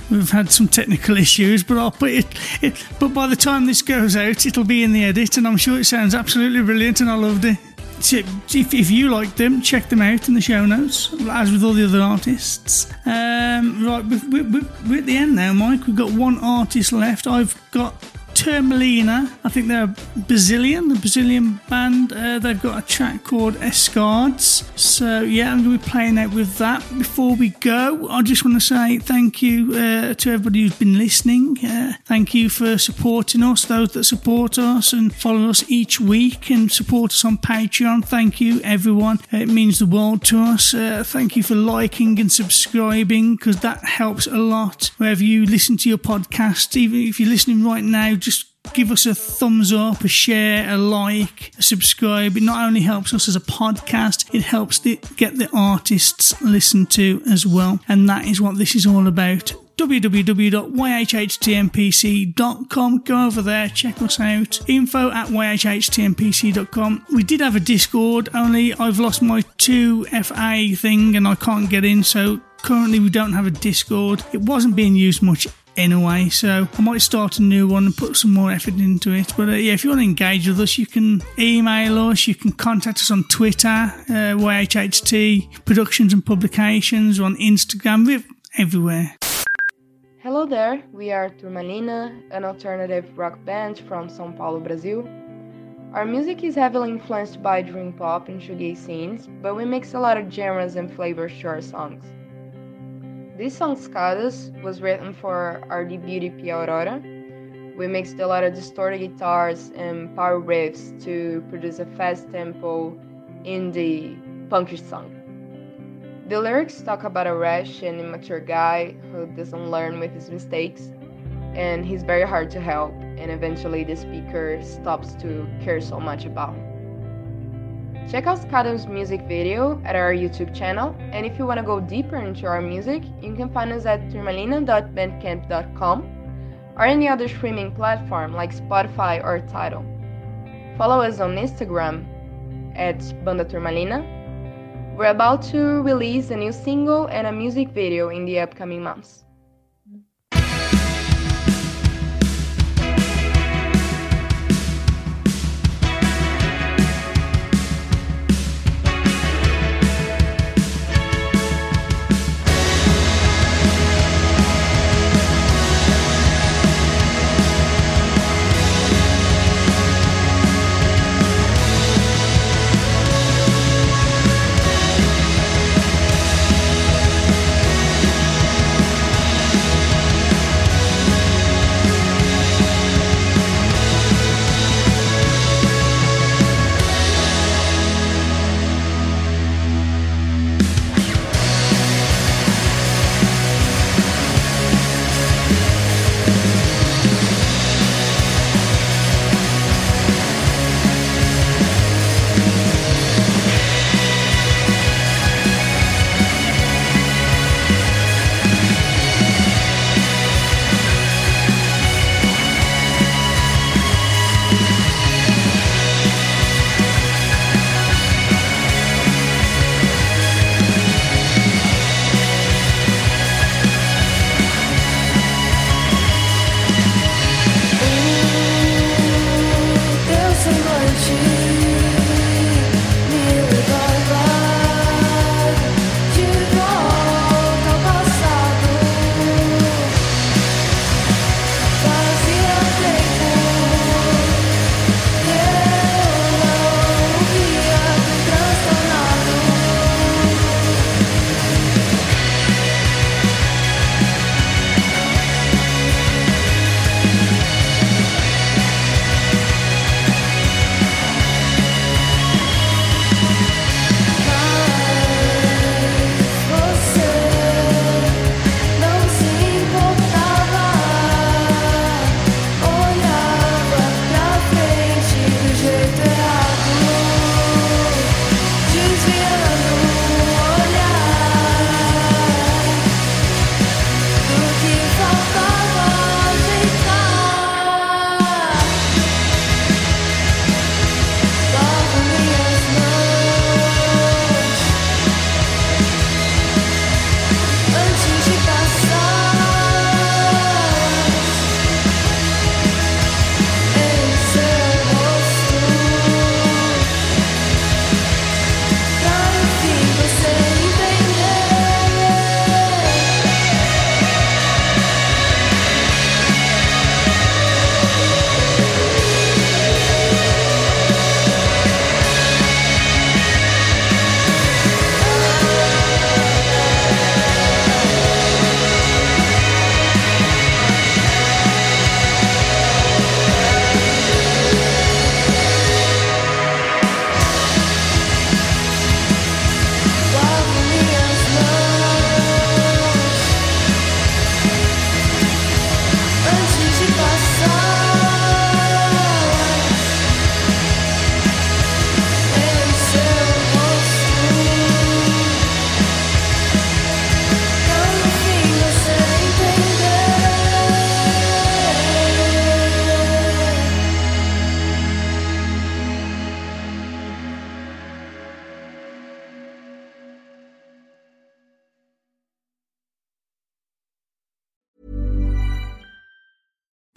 We've had some technical [LAUGHS] issues, but I'll put it, it. But by the time this goes out, it'll be in the edit, and I'm sure it sounds absolutely brilliant, and I loved it. So if, if you like them, check them out in the show notes, as with all the other artists. Um, right, we're, we're, we're at the end now, Mike. We've got one artist left. I've got Turmalina. I think they're Brazilian, the Brazilian band. Uh, they've got a track called Escadas. So, yeah, I'm going to be playing out with that. Before we go, I just want to say thank you uh, to everybody who's been listening. Uh, thank you for supporting us, those that support us and follow us each week and support us on Patreon. Thank you, everyone. It means the world to us. Uh, thank you for liking and subscribing because that helps a lot wherever you listen to your podcast. Even if you're listening right now, just give us a thumbs up, a share, a like, a subscribe. It not only helps us as a podcast, it helps the, get the artists listened to as well. And that is what this is all about www.yhhtmpc.com. Go over there, check us out. Info at yhhtmpc.com. We did have a Discord, only I've lost my 2FA thing and I can't get in, so currently we don't have a Discord. It wasn't being used much anyway, so I might start a new one and put some more effort into it. But uh, yeah, if you want to engage with us, you can email us, you can contact us on Twitter, uh, YHHT Productions and Publications, on Instagram, we're everywhere. Hello there, we are Turmalina, an alternative rock band from São Paulo, Brazil. Our music is heavily influenced by dream pop and shoegaze scenes, but we mix a lot of genres and flavors to our songs. This song Escadas was written for our debut EP Aurora. We mixed a lot of distorted guitars and power riffs to produce a fast tempo indie punkish song. The lyrics talk about a rash and immature guy who doesn't learn with his mistakes, and he's very hard to help, and eventually the speaker stops to care so much about. Check out Skadam's music video at our YouTube channel, and if you want to go deeper into our music, you can find us at turmalina.bandcamp.com or any other streaming platform like Spotify or Tidal. Follow us on Instagram at Banda Turmalina. We're about to release a new single and a music video in the upcoming months.